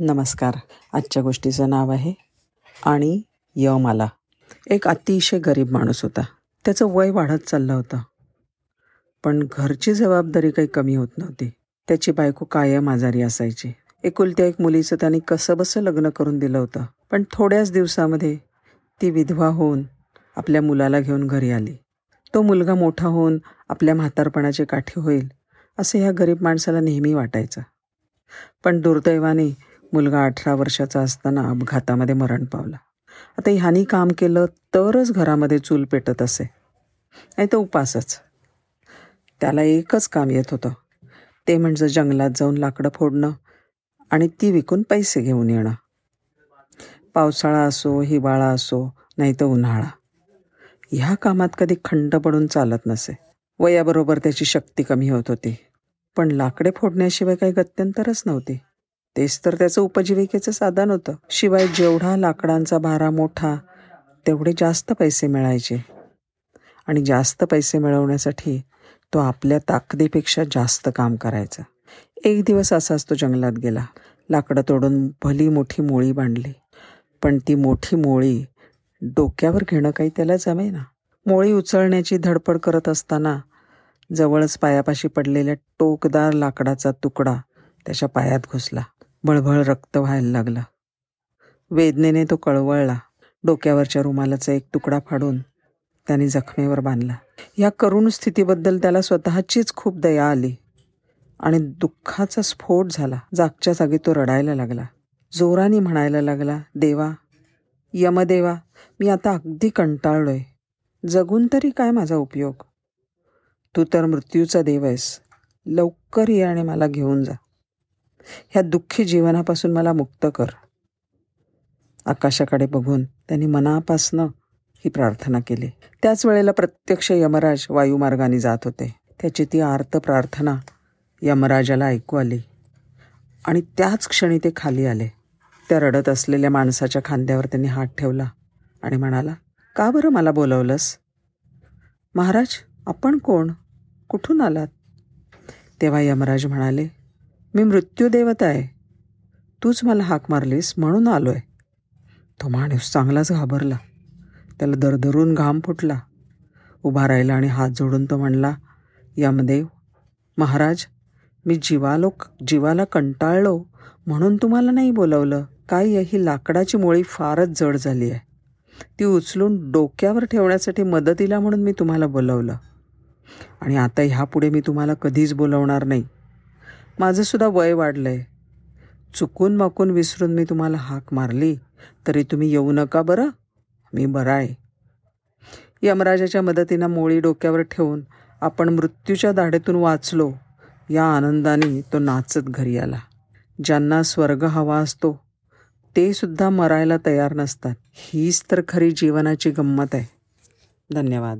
नमस्कार. आजच्या गोष्टीचं नाव आहे आणि यमाला एक अतिशय गरीब माणूस होता. त्याचं वय वाढत चाललं होतं. पण घरची जबाबदारी काही कमी होत नव्हती. त्याची बायको कायम आजारी असायची. एकुलत्या एक मुलीचं त्याने कसंबसं लग्न करून दिलं होतं. पण थोड्याच दिवसामध्ये ती विधवा होऊन आपल्या मुलाला घेऊन घरी आली. तो मुलगा मोठा होऊन आपल्या म्हातारपणाची काठी होईल असं ह्या गरीब माणसाला नेहमी वाटायचं. पण दुर्दैवाने मुलगा अठरा वर्षाचा असताना अपघातामध्ये मरण पावला. आता ह्यानी काम केलं तरच घरामध्ये चूल पेटत असे. नाही तर उपासच. त्याला एकच काम येत होतं. ते म्हणजे जंगलात जाऊन लाकडं फोडणं आणि ती विकून पैसे घेऊन येणं. पावसाळा असो हिवाळा असो नाही तर उन्हाळा. ह्या कामात कधी खंड पडून चालत नसे. वयाबरोबर त्याची शक्ती कमी होत होती. पण लाकडे फोडण्याशिवाय काही गत्यंतरच नव्हती. तेच तर त्याचं उपजीविकेचं साधन होतं. शिवाय जेवढा लाकडांचा भारा मोठा तेवढे जास्त पैसे मिळायचे. आणि जास्त पैसे मिळवण्यासाठी तो आपल्या ताकदीपेक्षा जास्त काम करायचा. एक दिवस असाच तो जंगलात गेला. लाकडं तोडून भली मोठी मोळी बांधली. पण ती मोठी मोळी डोक्यावर घेणं काही त्याला जमे ना मोळी उचलण्याची धडपड करत असताना जवळच पायापाशी पडलेल्या टोकदार लाकडाचा तुकडा त्याच्या पायात घुसला. बळबळ रक्त व्हायला लागलं. वेदनेने तो कळवळला. डोक्यावरच्या रुमालाचा एक तुकडा फाडून त्याने जखमेवर बांधला. या करुण स्थितीबद्दल त्याला स्वतःचीच खूप दया आली आणि दुःखाचा स्फोट झाला. जागच्या जागी तो रडायला लागला. जोराने म्हणायला लागला देवा यमदेवा मी आता अगदी कंटाळलोय. जगून तरी काय माझा उपयोग? तू तर मृत्यूचा देव आहेस. लवकर ये आणि मला घेऊन जा. ह्या दुःखी जीवनापासून मला मुक्त कर. आकाशाकडे बघून त्यांनी मनापासनं ही प्रार्थना केली. त्याच वेळेला प्रत्यक्ष यमराज वायुमार्गाने जात होते. त्याची ती आर्त प्रार्थना यमराजाला ऐकू आली. आणि त्याच क्षणी ते खाली आले. त्या रडत असलेल्या माणसाच्या खांद्यावर त्यांनी हात ठेवला आणि म्हणाला का बरं मला बोलवलंस? महाराज आपण कोण? कुठून आलात? तेव्हा यमराज म्हणाले मी मृत्यूदेवत आहे. तूच मला हाक मारलीस म्हणून आलो आहे तो माणूस चांगलाच घाबरला. त्याला दरदरून घाम फुटला. उभा राहिला आणि हात जोडून तो म्हणला यमदेव महाराज मी जीवालो जीवाला कंटाळलो म्हणून तुम्हाला नाही बोलवलं. काय ही लाकडाची मोळी फारच जड झाली आहे. ती उचलून डोक्यावर ठेवण्यासाठी मदतीला म्हणून मी तुम्हाला बोलवलं. आणि आता ह्यापुढे मी तुम्हाला कधीच बोलवणार नाही. माझंसुद्धा वय वाढलं आहे चुकून माकून विसरून मी तुम्हाला हाक मारली तरी तुम्ही येऊ नका बरं? मी बरा आहे. यमराजाच्या मदतीनं मोळी डोक्यावर ठेवून आपण मृत्यूच्या दाढेतून वाचलो. या आनंदाने तो नाचत घरी आला. ज्यांना स्वर्ग हवा असतो ते सुद्धा मरायला तयार नसतात. हीच तर खरी जीवनाची गंमत आहे. धन्यवाद.